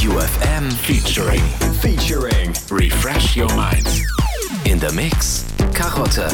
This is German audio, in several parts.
UFM featuring Featuring Refresh Your Mind. In the Mix, Karotte.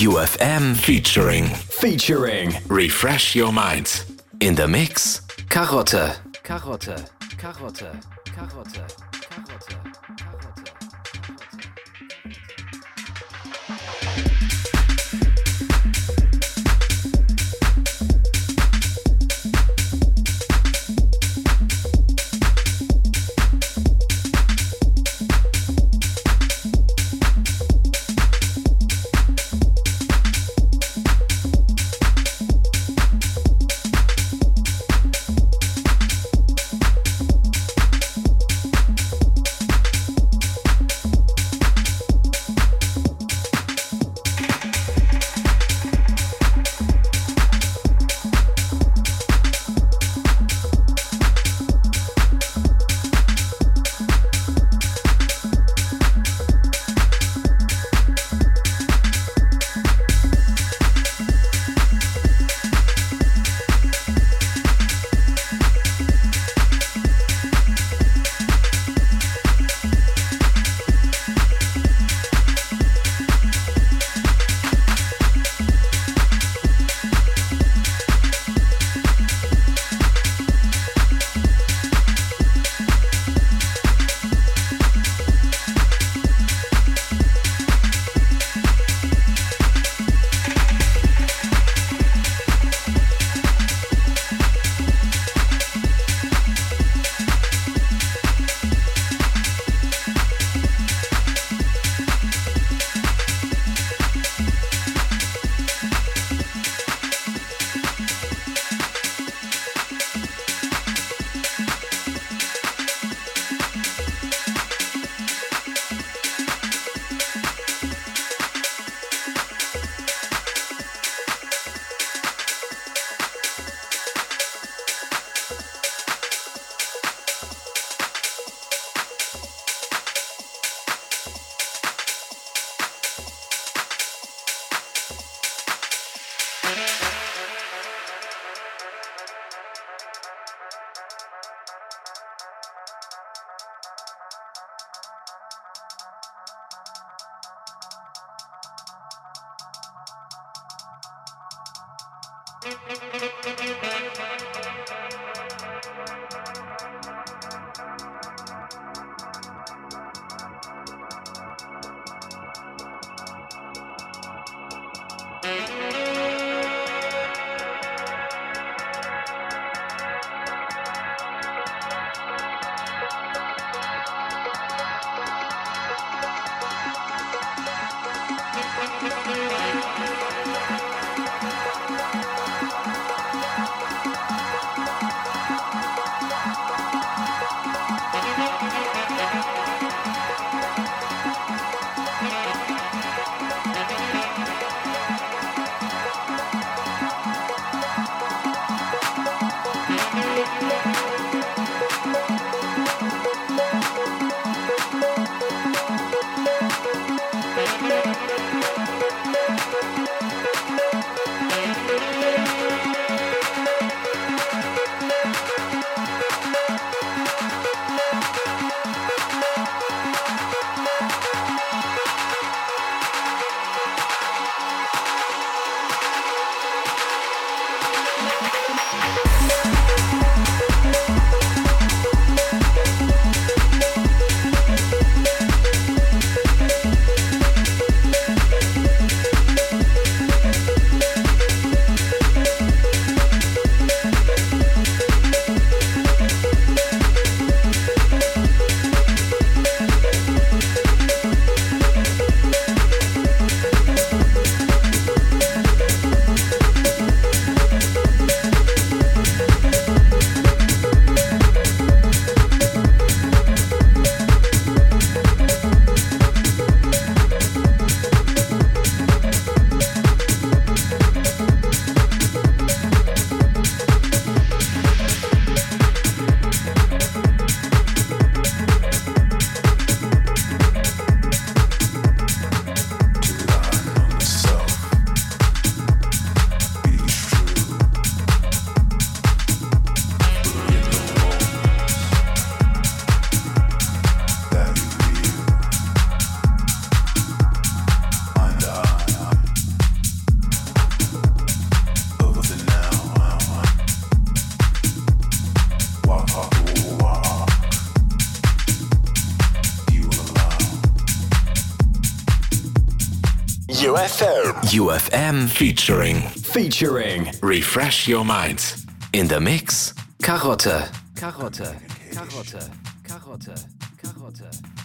UFM. Featuring Featuring Refresh Your Mind. In the Mix. Karotte. Karotte. Karotte. UFM. Featuring. Featuring. Refresh your mind. In the mix. Karotte. Karotte. Karotte. Karotte. Karotte.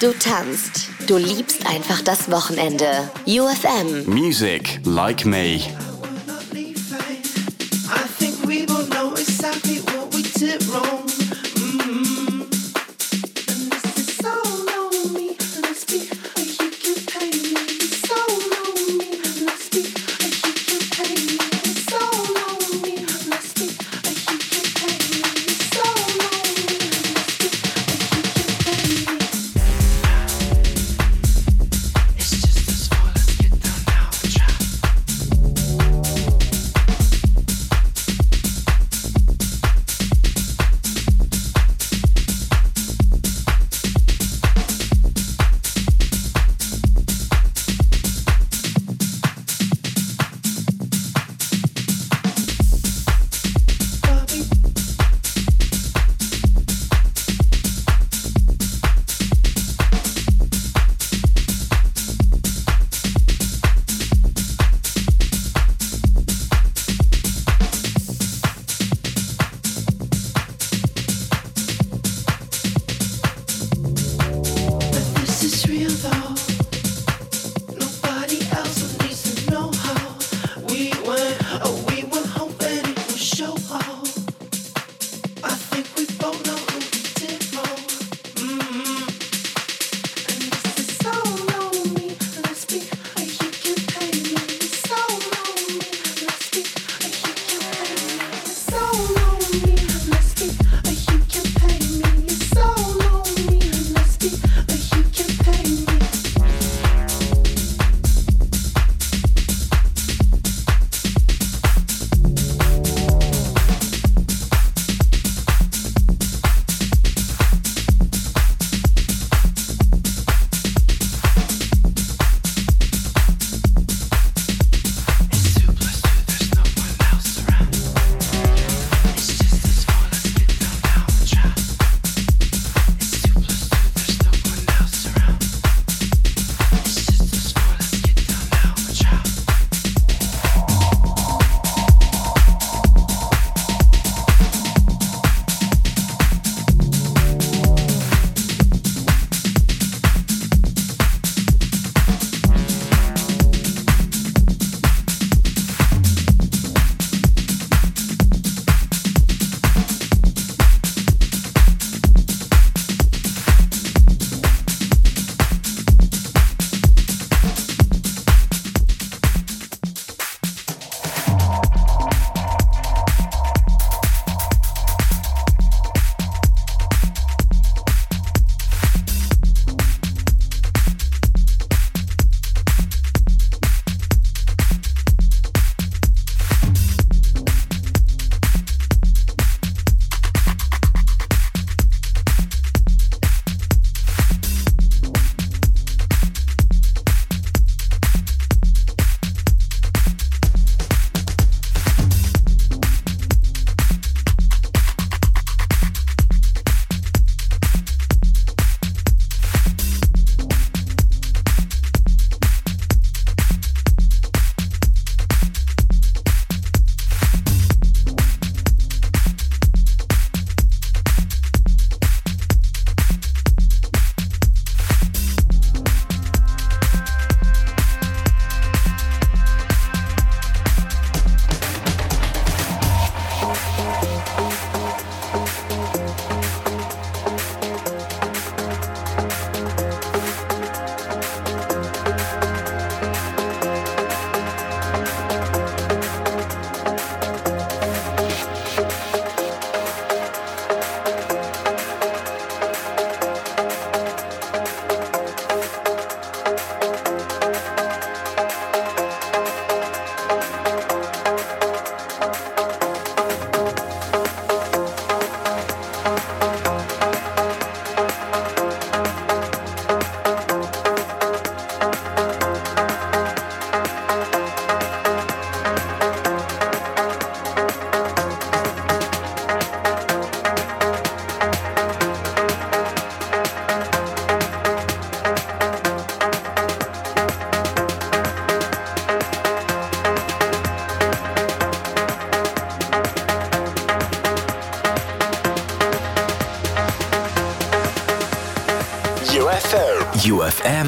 Du tanzt, du liebst einfach das Wochenende. UFM. Music like me.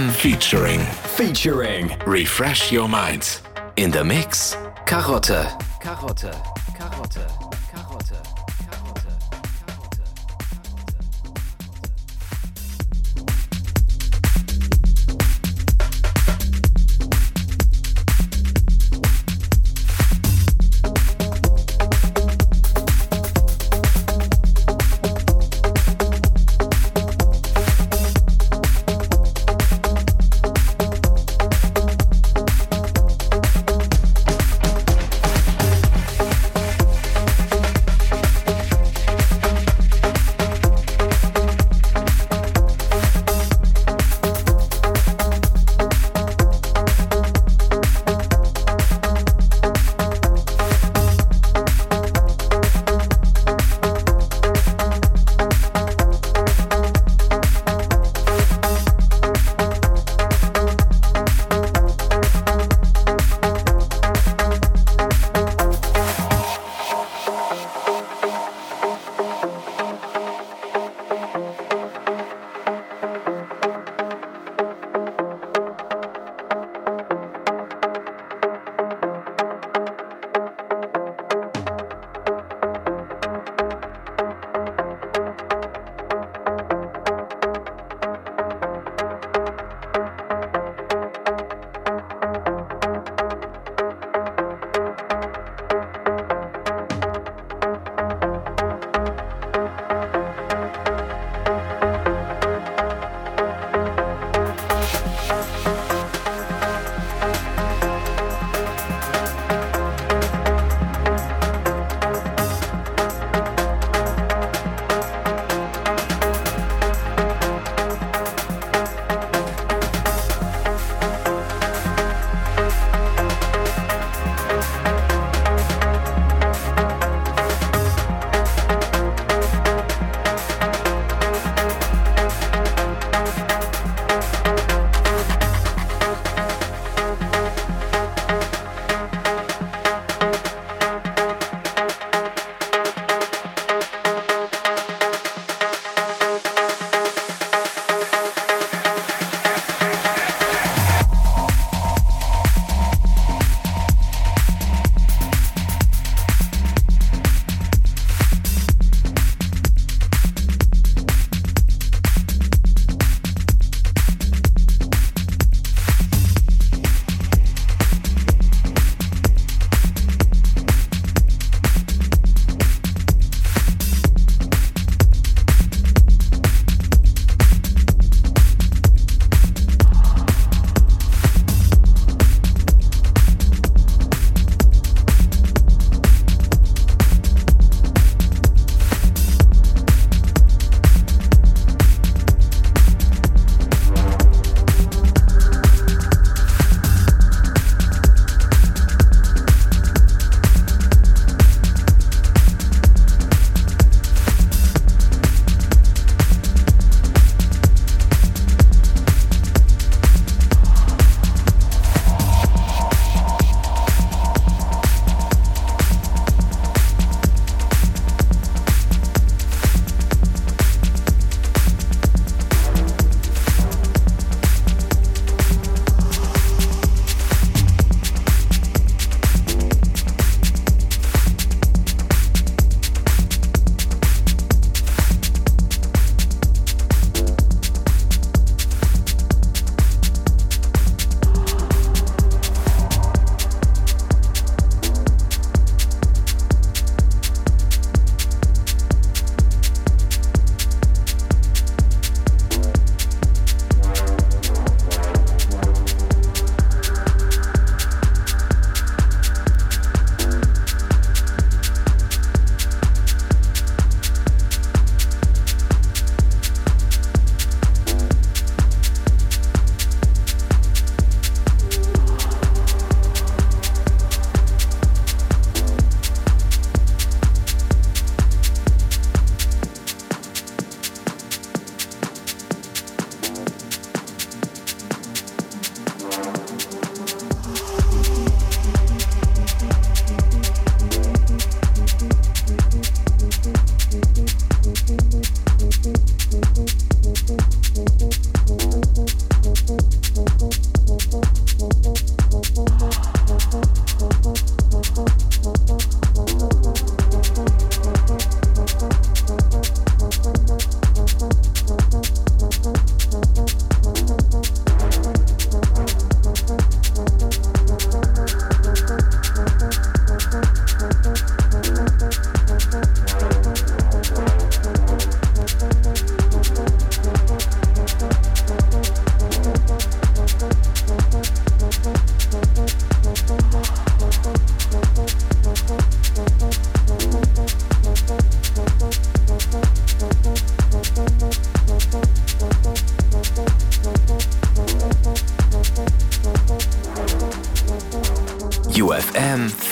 UFM. UFM featuring. Featuring. Refresh your mind. In the mix. Karotte. Karotte.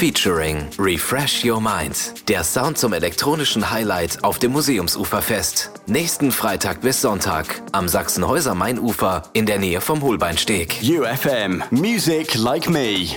Featuring Refresh Your Mind. Der Sound zum elektronischen Highlight auf dem Museumsuferfest. Nächsten Freitag bis Sonntag am Sachsenhäuser Mainufer in der Nähe vom Holbeinsteg. UFM Music Like Me.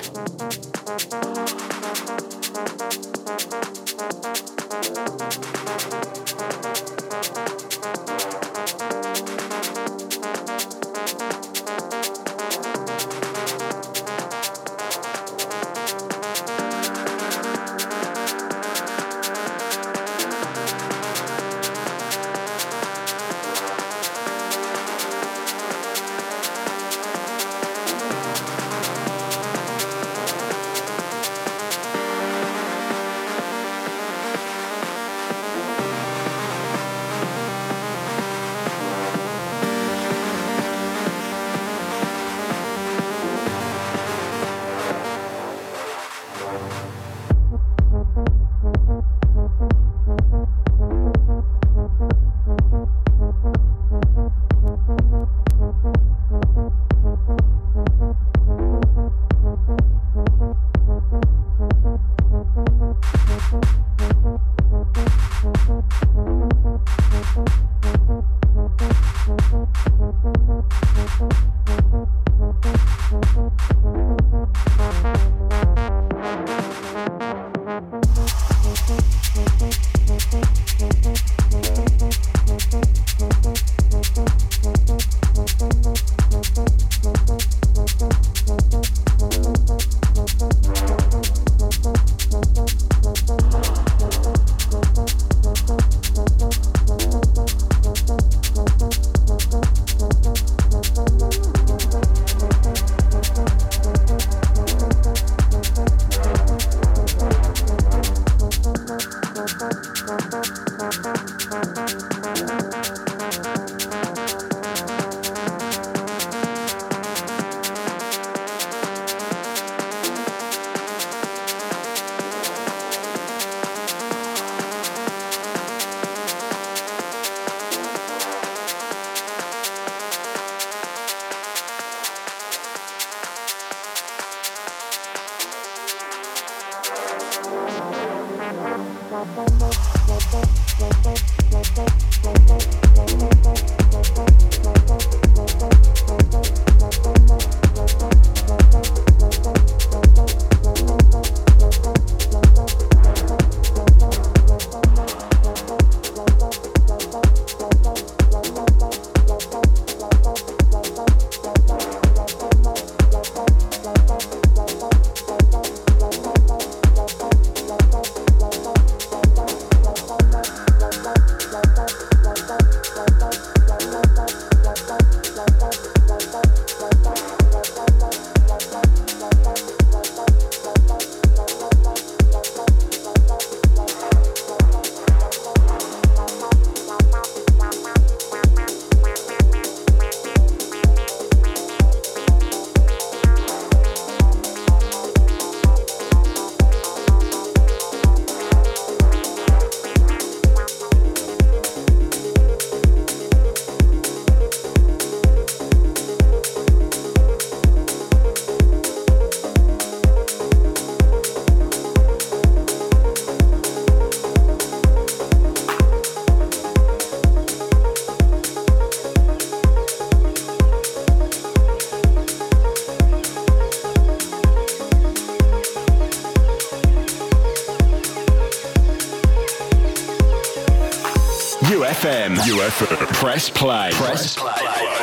UFO. Press play. Press play. Press play.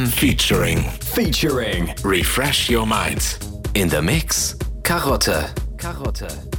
UFM featuring Featuring Refresh Your Mind. In the Mix. Karotte. Karotte.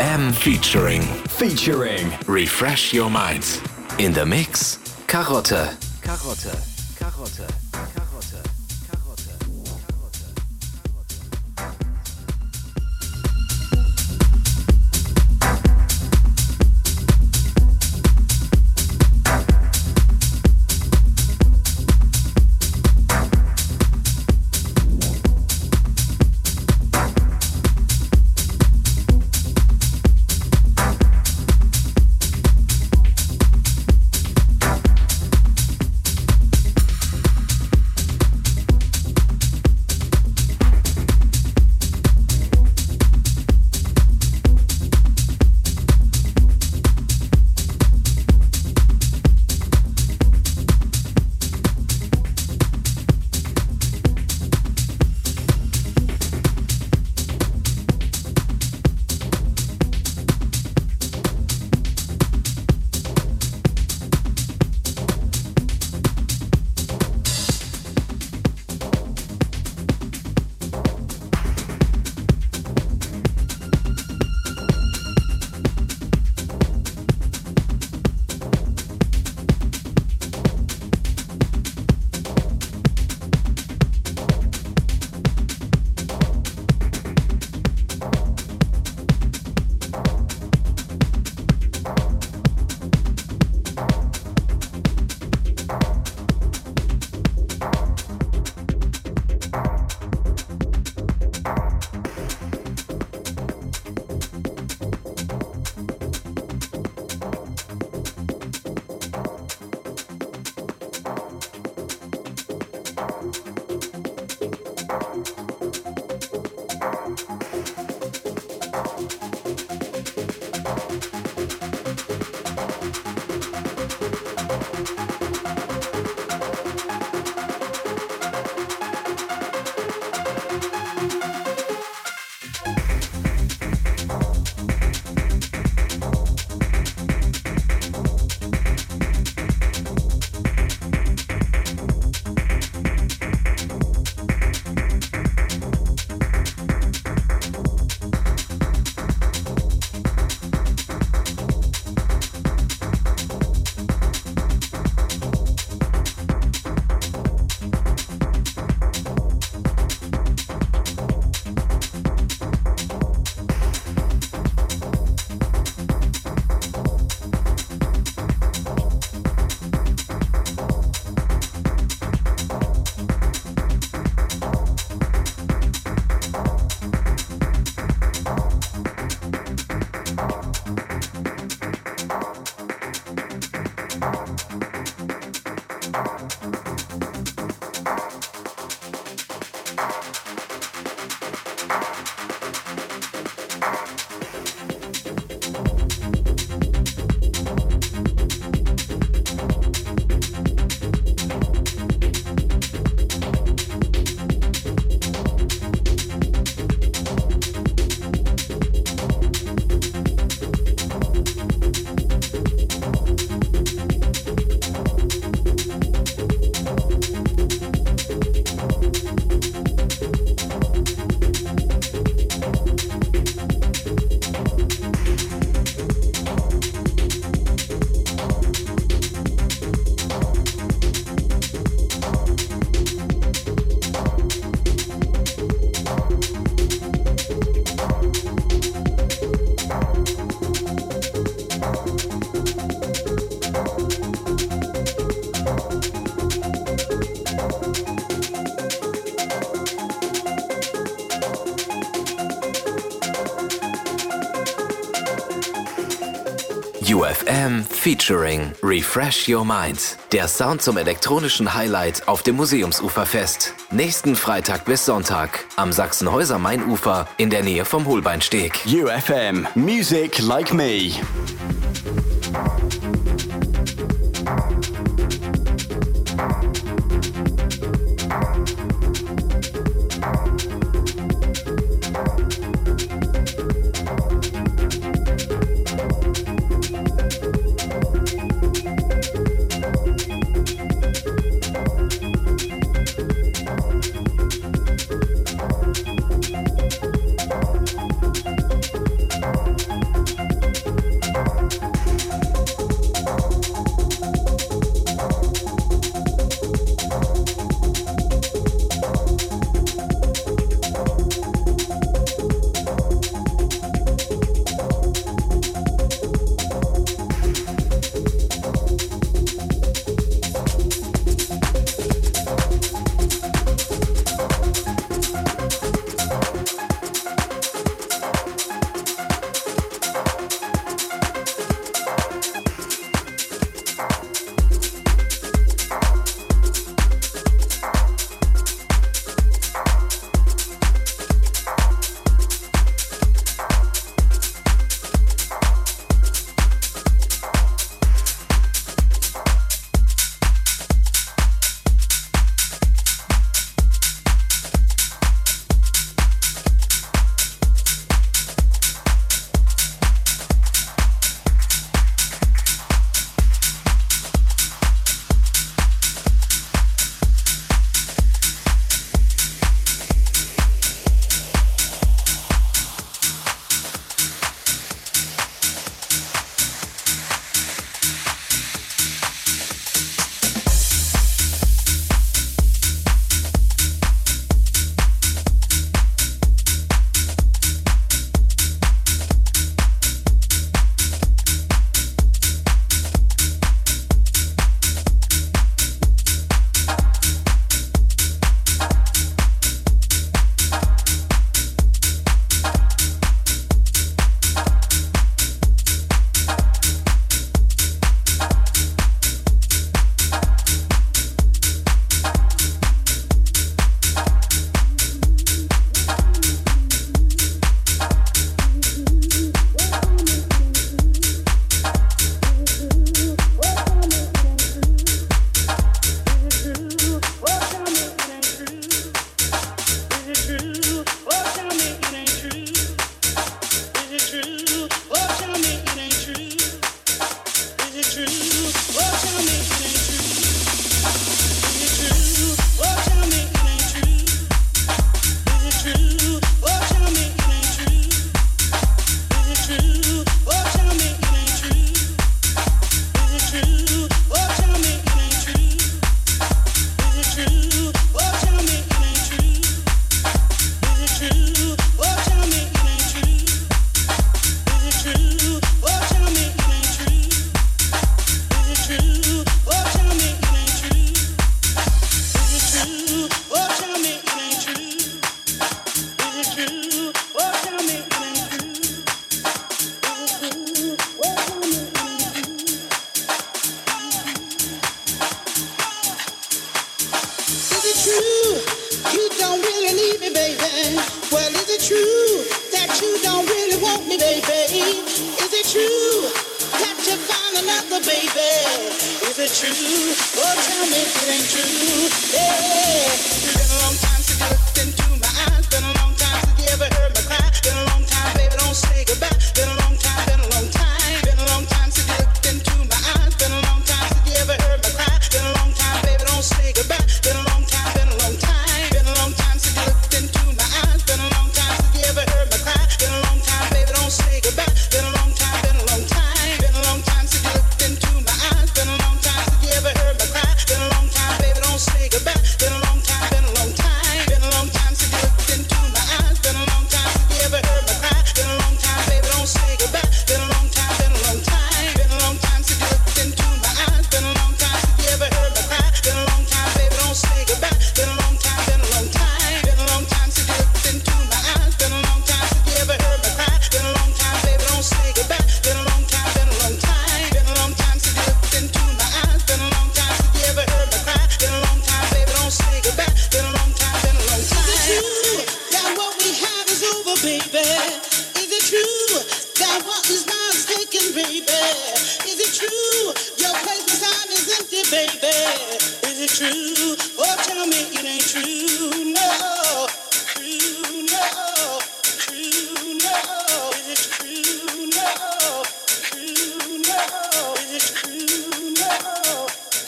UFM featuring. Featuring. Refresh your minds. In the mix. Karotte. Karotte. Featuring Refresh Your Mind. Der Sound zum elektronischen Highlight auf dem Museumsuferfest. Nächsten Freitag bis Sonntag am Sachsenhäuser Mainufer in der Nähe vom Holbeinsteg. UFM Music Like Me.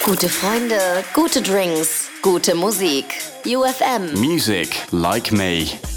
Gute Freunde, gute Drinks, gute Musik. UFM. Music like me.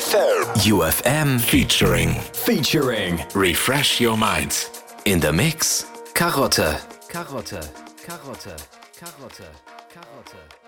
UFM featuring. Featuring. Refresh your mind. In the mix. Karotte. Karotte. Karotte. Karotte. Karotte. Karotte.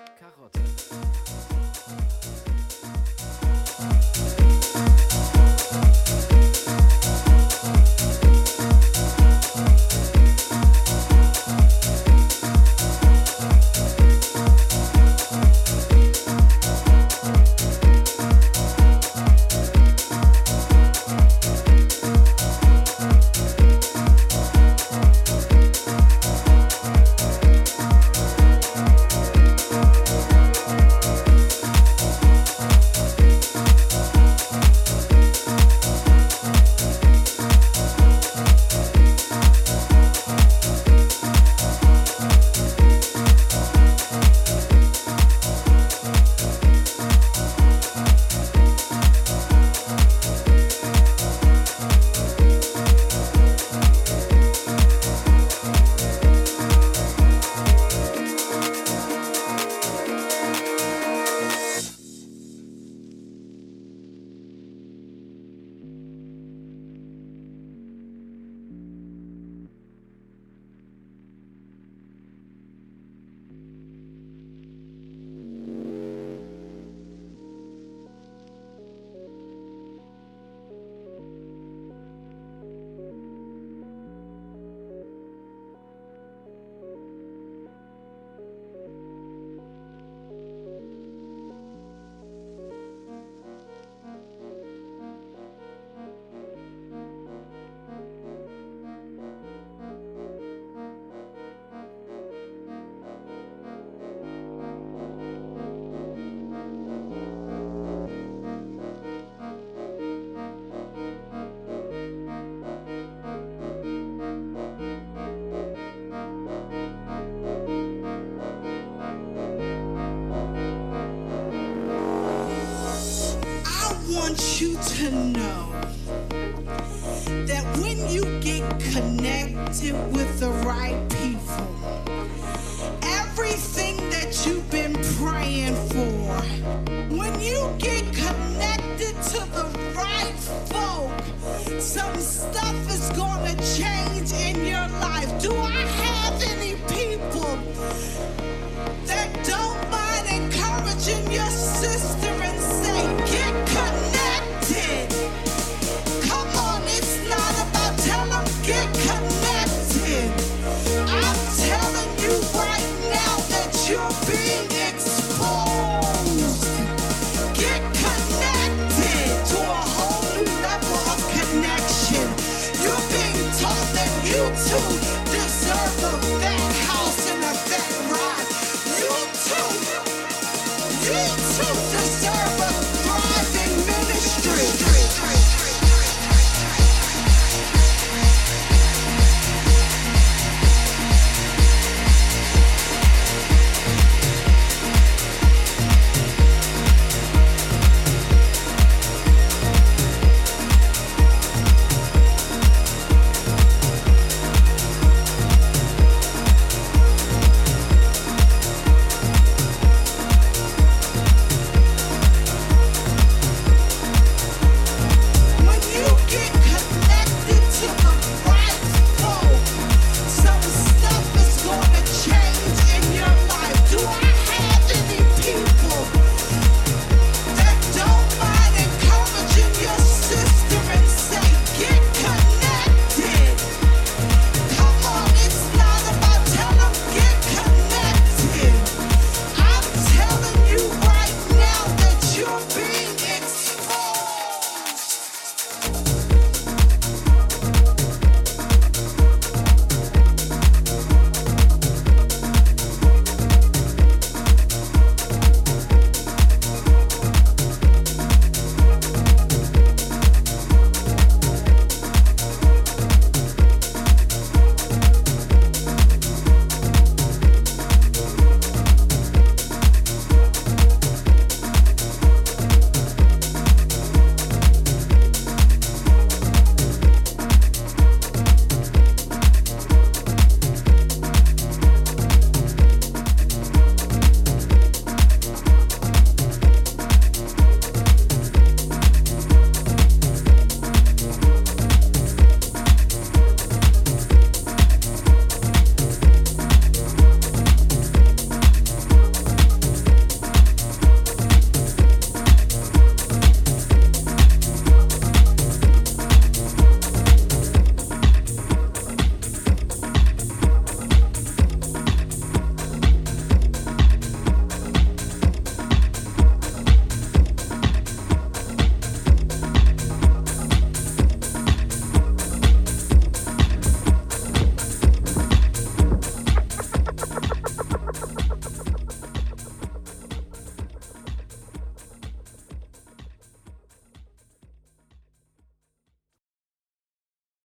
Amen.